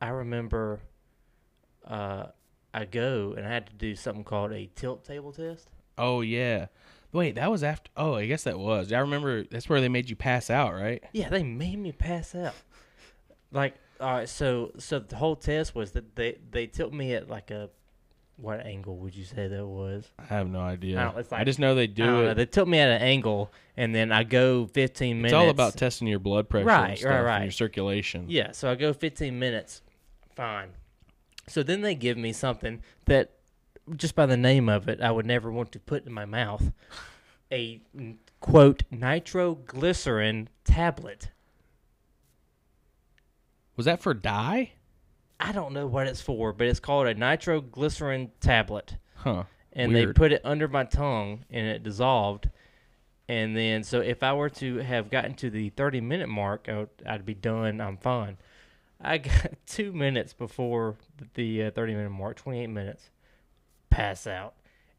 I remember uh, I go and I had to do something called a tilt table test. oh yeah wait that was after oh I guess that was I remember that's where they made you pass out right Yeah, they made me pass out. Like, all right, so so the whole test was that they they tilt me at like a what angle would you say that was? I have no idea I don't- I just know they do don't know. it They tilt me at an angle, and then I go 15 minutes. it's all about testing your blood pressure and Right, right, stuff and right. your circulation Yeah, so I go 15 minutes. Fine. So then they give me something that, just by the name of it, I would never want to put in my mouth. a quote nitroglycerin tablet. Was that for dye? I don't know what it's for, but it's called a nitroglycerin tablet. Huh. and Weird. they put it under my tongue and it dissolved. And then, so if I were to have gotten to the 30 minute mark, I would, I'd be done. I'm fine. I got (laughs) two minutes before the uh, 30 minute mark, 28 minutes, pass out.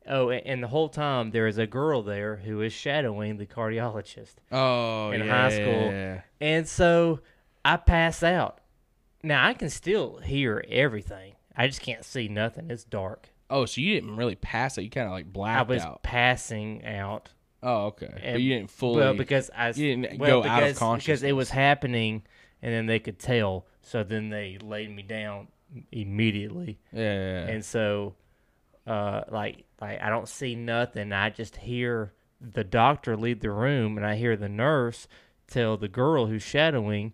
Oh, a- and the whole time there is a girl there who is shadowing the cardiologist. Oh, In yeah. high school. And so I pass out. Now I can still hear everything. I just can't see nothing. It's dark. Oh, so you didn't really pass it. You kind of like blacked I was out. passing out. Oh, okay. but you didn't fully. Well, because I you didn't well, go out of because, because it was happening, and then they could tell. So then they laid me down immediately, yeah, yeah, yeah. and so, uh, like like I don't see nothing. I just hear the doctor leave the room, and I hear the nurse tell the girl who's shadowing,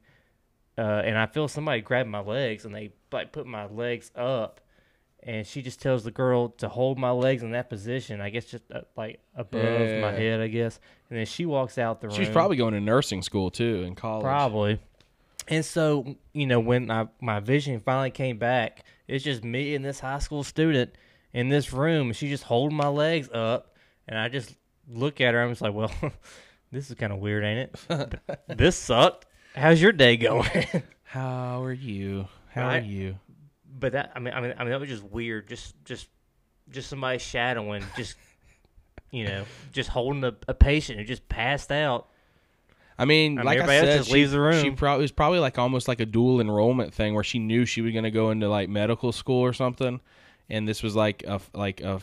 uh, and I feel somebody grab my legs, and they like put my legs up. And she just tells the girl to hold my legs in that position. I guess just uh, like above Yeah. my head, I guess. And then she walks out the room. she was probably going to nursing school too in college. Probably. And so, you know, when I, my vision finally came back, it's just me and this high school student in this room. She just holding my legs up, and I just look at her. I'm just like, well, (laughs) this is kind of weird, ain't it? (laughs) this sucked. How's your day going? (laughs) How are you? How Right. are you? but that, I mean, I mean, I mean, that was just weird. Just, just, just somebody shadowing, just, you know, just holding a, a patient who just passed out. I mean, I mean, like I said, just she, leaves the room. she probably was probably like almost like a dual enrollment thing where she knew she was going to go into like medical school or something, and this was like a like a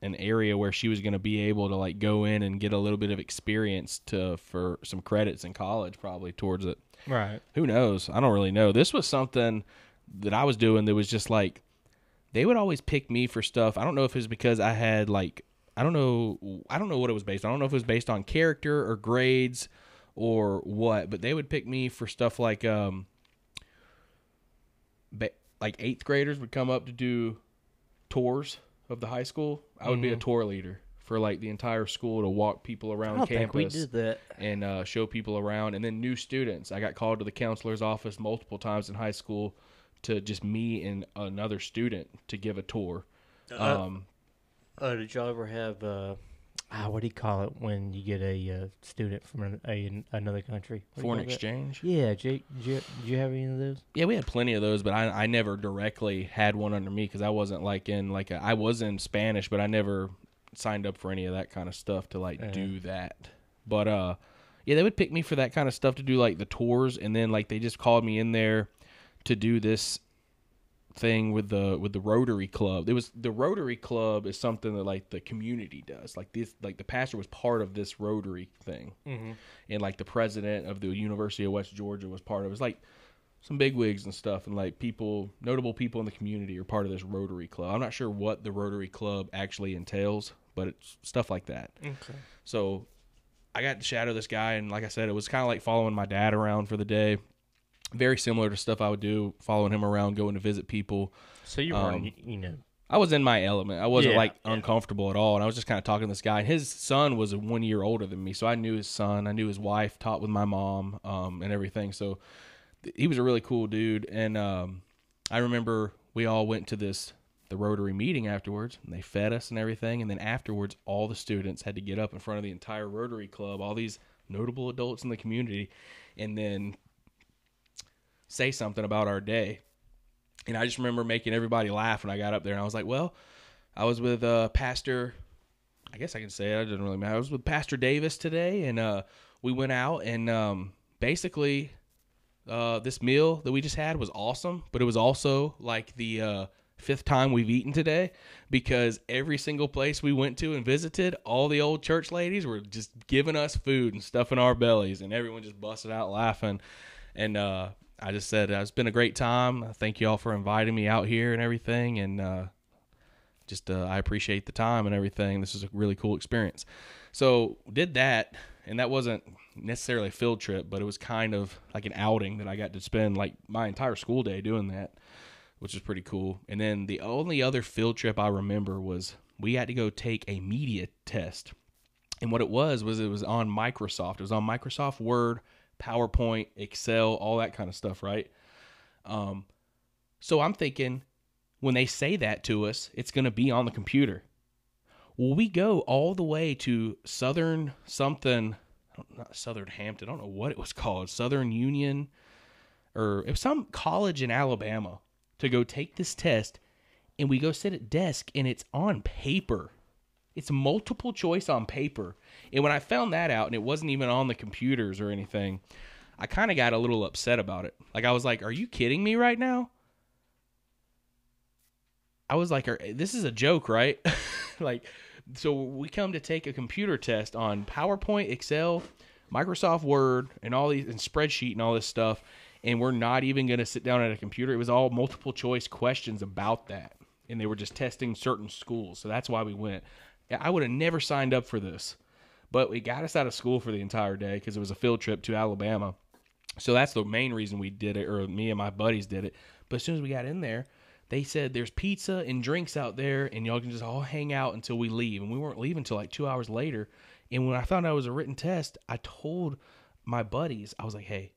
an area where she was going to be able to like go in and get a little bit of experience to for some credits in college probably towards it. Right. Who knows? I don't really know. This was something that I was doing that was just like they would always pick me for stuff. I don't know if it was because I had like I don't know I don't know what it was based on. I don't know if it was based on character or grades or what, but they would pick me for stuff like um ba- like 8th graders would come up to do tours of the high school. I would be a tour leader for like the entire school to walk people I around don't campus think we did that. and uh, show people around. And then new students. I got called to the counselor's office multiple times in high school to just me and another student to give a tour. Uh, Um, Uh, did y'all ever have uh, ah, what do you call it when you get a uh, student from an, a, another country? What do you foreign call that? exchange. Yeah, Jake, did you, did you have any of those? Yeah, we had plenty of those, but I, I never directly had one under me because I wasn't like in like a, I was in Spanish, but I never signed up for any of that kind of stuff to like do that. But uh, yeah, they would pick me for that kind of stuff to do like the tours, and then like they just called me in there to do this thing with the with the Rotary Club. It was the Rotary Club is something that like the community does. Like this, like the pastor was part of this Rotary thing, Mm-hmm. and like the president of the University of West Georgia was part of. it. It was like some big wigs and stuff, and like people, notable people in the community are part of this Rotary Club. I'm not sure what the Rotary Club actually entails, but it's stuff like that. Okay. So I got to shadow this guy, and like I said, it was kind of like following my dad around for the day. Very similar to stuff I would do, following him around, going to visit people. So you Um, weren't, y- you know, I was in my element. I wasn't Yeah, like yeah. uncomfortable at all. And I was just kind of talking to this guy. And his son was one year older than me, so I knew his son. I knew his wife. Taught with my mom um, and everything. So he was a really cool dude. And um, I remember we all went to this the Rotary meeting afterwards, and they fed us and everything. And then afterwards, all the students had to get up in front of the entire Rotary Club, all these notable adults in the community, and then say something about our day. And I just remember making everybody laugh when I got up there, and I was like, "Well, I was with uh, Pastor. I guess I can say it. It doesn't really matter. I was with Pastor Davis today, and uh, we went out, and um, basically, uh, this meal that we just had was awesome. But it was also like the uh, fifth time we've eaten today because every single place we went to and visited, all the old church ladies were just giving us food and stuffing our bellies, and everyone just busted out laughing. And uh, I just said, uh, it's been a great time. Thank you all for inviting me out here and everything. And uh, just I appreciate the time and everything. This is a really cool experience. So did that, and that wasn't necessarily a field trip, but it was kind of like an outing that I got to spend like my entire school day doing that, which is pretty cool. And then the only other field trip I remember was we had to go take a media test. And what it was was it was on Microsoft. It was on Microsoft Word, PowerPoint, Excel, all that kind of stuff, right? Um, so I'm thinking when they say that to us, it's going to be on the computer. Well, we go all the way to Southern something, not Southern Hampton. I don't know what it was (laughs) called, Southern Union, or it was some college in Alabama to go take this test. And we go sit at desk, and it's on paper. It's multiple choice on paper. And when I found that out, and it wasn't even on the computers or anything, I kind of got a little upset about it. Like I was like, "Are you kidding me right now?" I was like, "This is a joke, right?" (laughs) like, so we come to take a computer test on PowerPoint, Excel, Microsoft Word, and all these and spreadsheet and all this stuff, and we're not even going to sit down at a computer. It was all multiple choice questions about that, and they were just testing certain schools. So that's why we went. I would have never signed up for this, but we got us out of school for the entire day because it was a field trip to Alabama. So that's the main reason we did it, or me and my buddies did it. But as soon as we got in there, they said there's pizza and drinks out there, and y'all can just all hang out until we leave. And we weren't leaving until like two hours later. And when I found out it was a written test, I told my buddies, I was like, hey,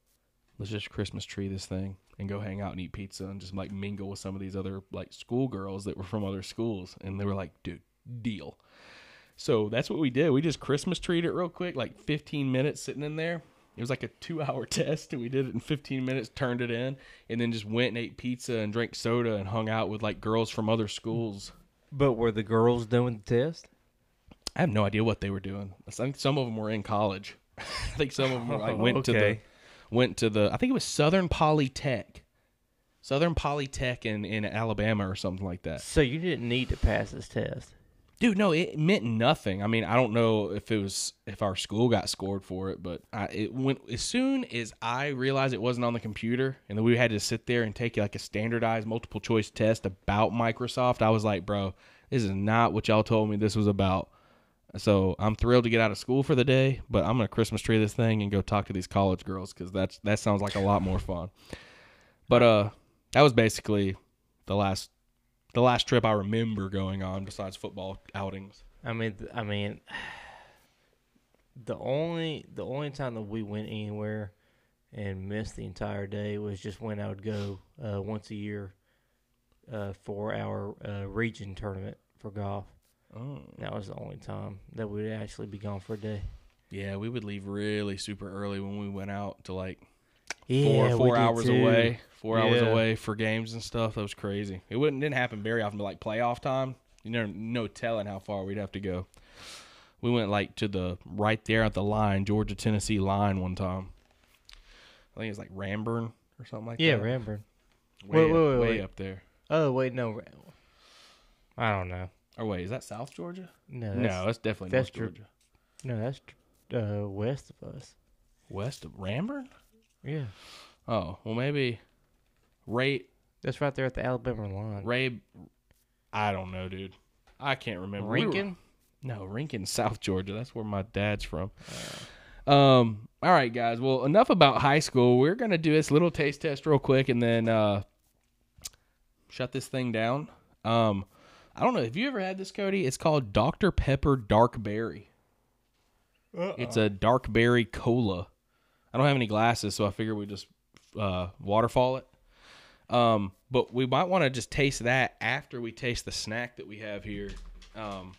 let's just Christmas tree this thing and go hang out and eat pizza and just like mingle with some of these other like schoolgirls that were from other schools. And they were like, dude, deal. So that's what we did. We just Christmas treed it real quick, like 15 minutes sitting in there. It was like a two hour (laughs) test, and we did it in 15 minutes, turned it in, and then just went and ate pizza and drank soda and hung out with like girls from other schools. But were the girls doing the test? I have no idea what they were doing. I think some of them were in college. (laughs) I think some of them were, like (laughs) went to the went to the I think it was Southern Polytech. Southern Polytech in, in Alabama or something like that. So you didn't need to pass this test. Dude, no, it meant nothing. I mean, I don't know if it was if our school got scored for it, but I, it went as soon as I realized it wasn't on the computer, and then we had to sit there and take like a standardized multiple choice test about Microsoft. I was like, bro, this is not what y'all told me this was about. So I'm thrilled to get out of school for the day, but I'm gonna Christmas tree this thing and go talk to these college girls because that's that sounds like a lot more fun. But uh, that was basically the last the last trip I remember going on besides football outings. I mean, I mean, (sighs) the only the only time that we went anywhere and missed the entire day was just when I would go uh, once a year uh, for our uh, region tournament for golf. Oh. That was the only time that we would actually be gone for a day. Yeah, we would leave really super early when we went out to like Yeah, four four hours away, four hours away for games and stuff. That was crazy. It wouldn't didn't happen very often, but like playoff time, you never no telling how far we'd have to go. We went like to the right there at the line, Georgia Tennessee line one time. I think it was like Ramburn or something like Yeah, that. Yeah, Ramburn. way, Wait, wait, up, wait, way wait. up there. Oh wait, no, I don't know. Or wait, is that South Georgia? No, that's, no, that's definitely that's North. Georgia. no, that's uh, west of us. West of Ramburn? Yeah, Oh, well maybe Ray that's right there at the Alabama line. Ray, I don't know, dude. I can't remember. We were- no, Rankin, South Georgia. That's where my dad's from. Um. All right, guys. Well, enough about high school. We're gonna do this little taste test real quick, and then uh, shut this thing down. Um, I don't know. Have you ever had this, Cody? It's called Dr Pepper Dark Berry. It's a dark berry cola. I don't have any glasses, so I figure we just uh, waterfall it. Um, but we might want to just taste that after we taste the snack that we have here. Um,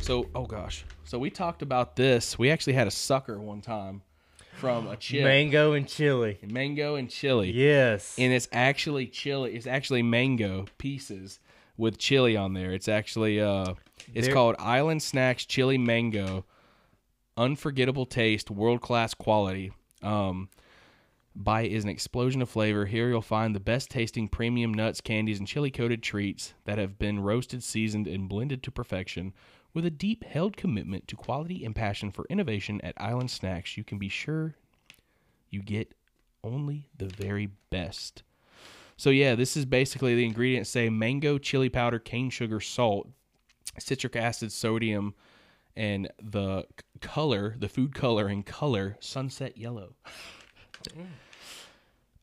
so, oh gosh, so we talked about this. We actually had a sucker one time from a chip, Mango and chili. mango and chili, Yes. and it's actually chili. It's actually mango pieces with chili on there. It's actually uh, it's called Island Snacks Chili Mango. Unforgettable taste, world class quality. Um, Bite is an explosion of flavor. Here you'll find the best tasting premium nuts, candies, and chili coated treats that have been roasted, seasoned, and blended to perfection. With a deep held commitment to quality and passion for innovation at Island Snacks, you can be sure you get only the very best. So, yeah, this is basically the ingredients say mango, chili powder, cane sugar, salt, citric acid, sodium, and the color, the food color and color, sunset yellow. Mm.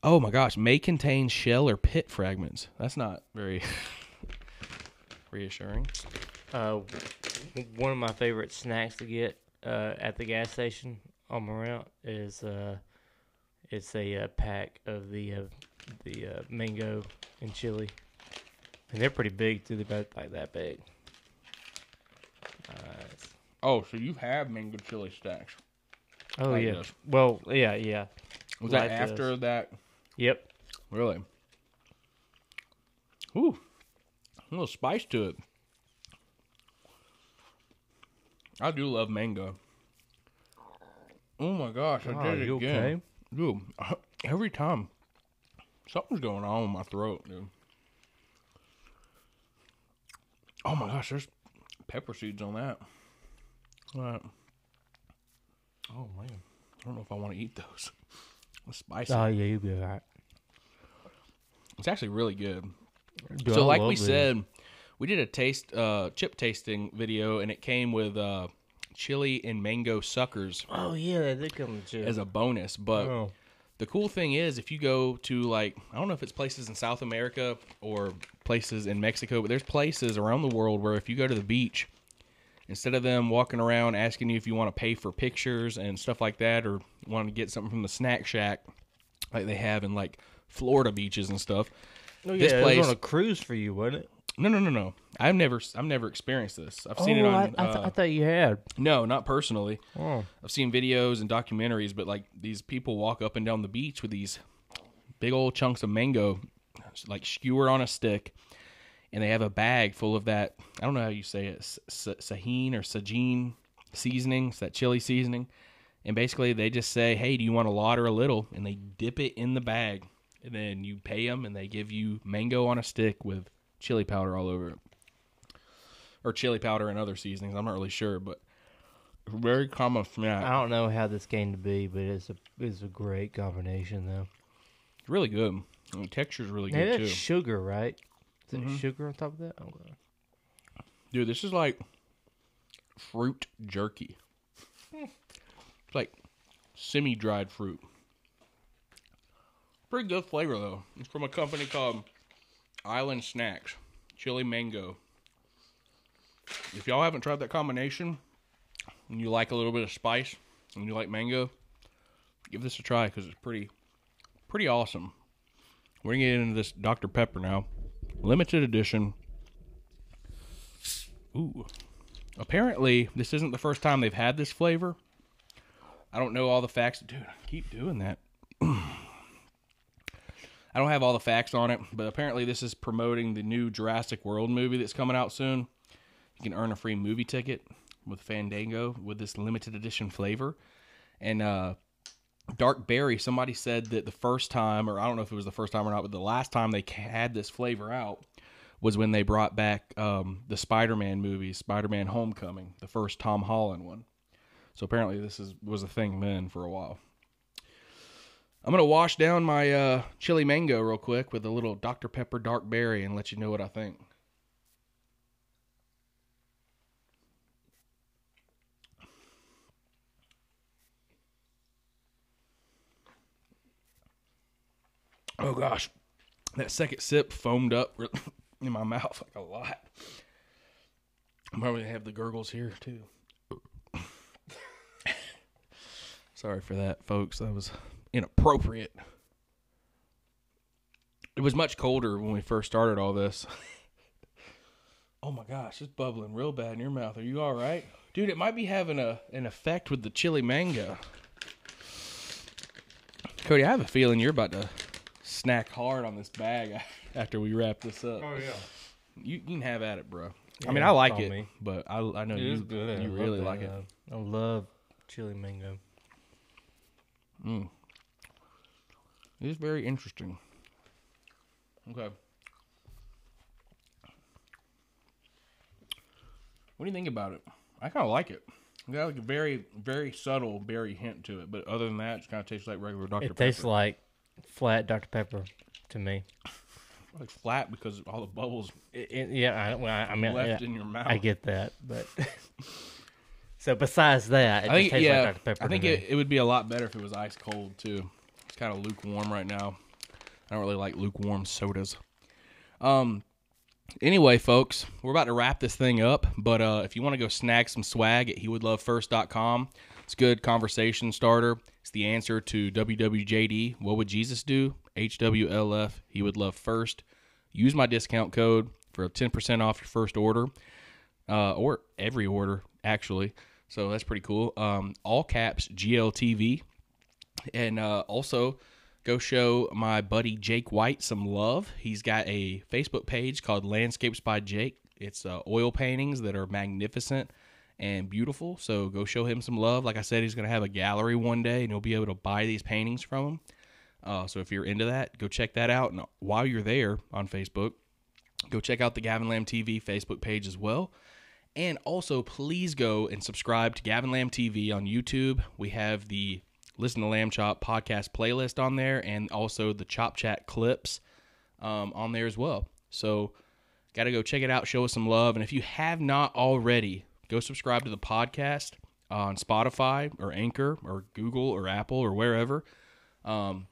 Oh my gosh, may contain shell or pit fragments. That's not very (laughs) reassuring. Uh, one of my favorite snacks to get uh, at the gas station on my route is uh, it's a uh, pack of the uh, the uh, mango and chili, and they're pretty big too. They're about like that big. Nice. Oh, so you have mango chili stacks. Oh Like yeah. this. Well, yeah, yeah. Was that Like this. after that? Yep. Really? Ooh, a little spice to it. I do love mango. Oh my gosh, I Oh, did it you again. okay? Dude, (laughs) every time something's going on in my throat, dude. Oh my gosh, there's pepper seeds on that. Right. Oh man, I don't know if I want to eat those. It's spicy. Oh yeah, you'll be alright. it's actually really good. Dude, so I like we said, we did a taste uh, chip tasting video, and it came with uh, chili and mango suckers Oh yeah, they did come legit. as a bonus. But oh. the cool thing is, if you go to like I don't know if it's places in South America or places in Mexico, but there's places around the world where if you go to the beach, instead of them walking around asking you if you want to pay for pictures and stuff like that, or want to get something from the snack shack, like they have in like Florida beaches and stuff. Oh, yeah, this it place- was on a cruise for you, wasn't it? No, no, no, no. I've never, I've never experienced this. I've seen it Oh, on. I, I, th- uh, I thought you had. no, not personally. Oh. I've seen videos and documentaries, but like these people walk up and down the beach with these big old chunks of mango, like skewer on a stick, and they have a bag full of that. I don't know how you say it, s- s- or sajin seasoning. It's that chili seasoning, and basically they just say, "Hey, do you want a lot or a little?" And they dip it in the bag, and then you pay them, and they give you mango on a stick with chili powder all over it, or chili powder and other seasonings. I'm not really sure, but very common snack. I don't know how this came to be, but it's a it's a great combination though. It's really good. And the texture's really good that's too. sugar, right? Is Mhm. sugar on top of that? Okay. Dude, this is like fruit jerky. It's like semi-dried fruit. Pretty good flavor though. It's from a company called Island Snacks, chili mango. If y'all haven't tried that combination, and you like a little bit of spice, and you like mango, give this a try because it's pretty, pretty awesome. We're gonna get into this Dr Pepper now, limited edition. Ooh. Apparently, this isn't the first time they've had this flavor. I don't know all the facts. Dude, I keep doing that. (clears throat) I don't have all the facts on it, but apparently, this is promoting the new Jurassic World movie that's coming out soon. You can earn a free movie ticket with Fandango with this limited edition flavor. And uh, Dark Berry, somebody said that the first time, or I don't know if it was the first time or not, but the last time they had this flavor out was when they brought back um, the Spider-Man movie, Spider-Man: Homecoming, the first Tom Holland one. So apparently, this is was a thing then for a while. I'm gonna wash down my uh, chili mango real quick with a little Dr Pepper Dark Berry and let you know what I think. Oh gosh, that second sip foamed up (laughs) in my mouth like a lot. I'm probably gonna have the gurgles here too. Sorry for that, folks. That was inappropriate. It was much colder when we first started all this. (laughs) oh my gosh, it's bubbling real bad in your mouth. Are you all right, dude? It might be having a an effect with the chili mango. Cody, I have a feeling you're about to snack hard on this bag (laughs) after we wrap this up. Oh yeah. You, you can have at it, bro. I mean, I like it, me. but I, I know It you good. you I love really that, like it. uh, I love chili mango. Mm. It is very interesting. Okay. What do you think about it? I kind of like it. It got like a very, very subtle berry hint to it, but other than that, it kind of tastes like regular Dr. It Pepper. tastes like flat Dr Pepper to me. like flat because all the bubbles It, it- yeah, I, well, I, I mean, left yeah, in your mouth. I get that, but (laughs) so besides that, it I think just tastes yeah, like Dr Pepper. I think to me. it, it would be a lot better if it was ice cold too. It's kind of lukewarm right now. I don't really like lukewarm sodas. Um. Anyway, folks, we're about to wrap this thing up. But uh, if you want to go snag some swag at hewouldlovefirst.com, It's good conversation starter. It's the answer to WWJD. What would Jesus do? HWLF. He would love first. Use my discount code for 10% off your first order, uh, or every order, actually. So that's pretty cool. Um, all caps GLTV. And uh, also, go show my buddy Jake White some love. He's got a Facebook page called Landscapes by Jake. It's uh, oil paintings that are magnificent and beautiful. So go show him some love. Like I said, he's going to have a gallery one day, and you'll be able to buy these paintings from him. Uh, so if you're into that, go check that out. And while you're there on Facebook, go check out the Gavin Lamb TV Facebook page as well. And also, please go and subscribe to Gavin Lamb TV on YouTube. We have the Listen to Lamb Chop podcast playlist on there, and also the Chop Chat clips um, on there as well. So, got to go check it out, show us some love. And if you have not already, go subscribe to the podcast on Spotify or Anchor or Google or Apple or wherever. Um,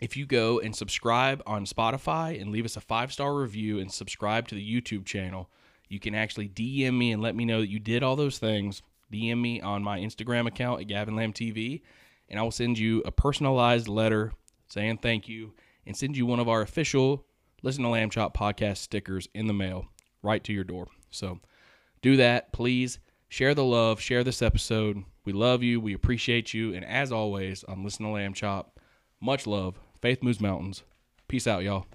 if you go and subscribe on Spotify and leave us a five star review and subscribe to the YouTube channel, you can actually DM me and let me know that you did all those things. DM me on my Instagram account at Gavin Lamb TV, and I will send you a personalized letter saying thank you and send you one of our official Listen to Lamb Chop podcast stickers in the mail right to your door. So do that, please. Share the love, share this episode. We love you, we appreciate you, and as always, on Listen to Lamb Chop, much love. Faith moves mountains. Peace out, y'all.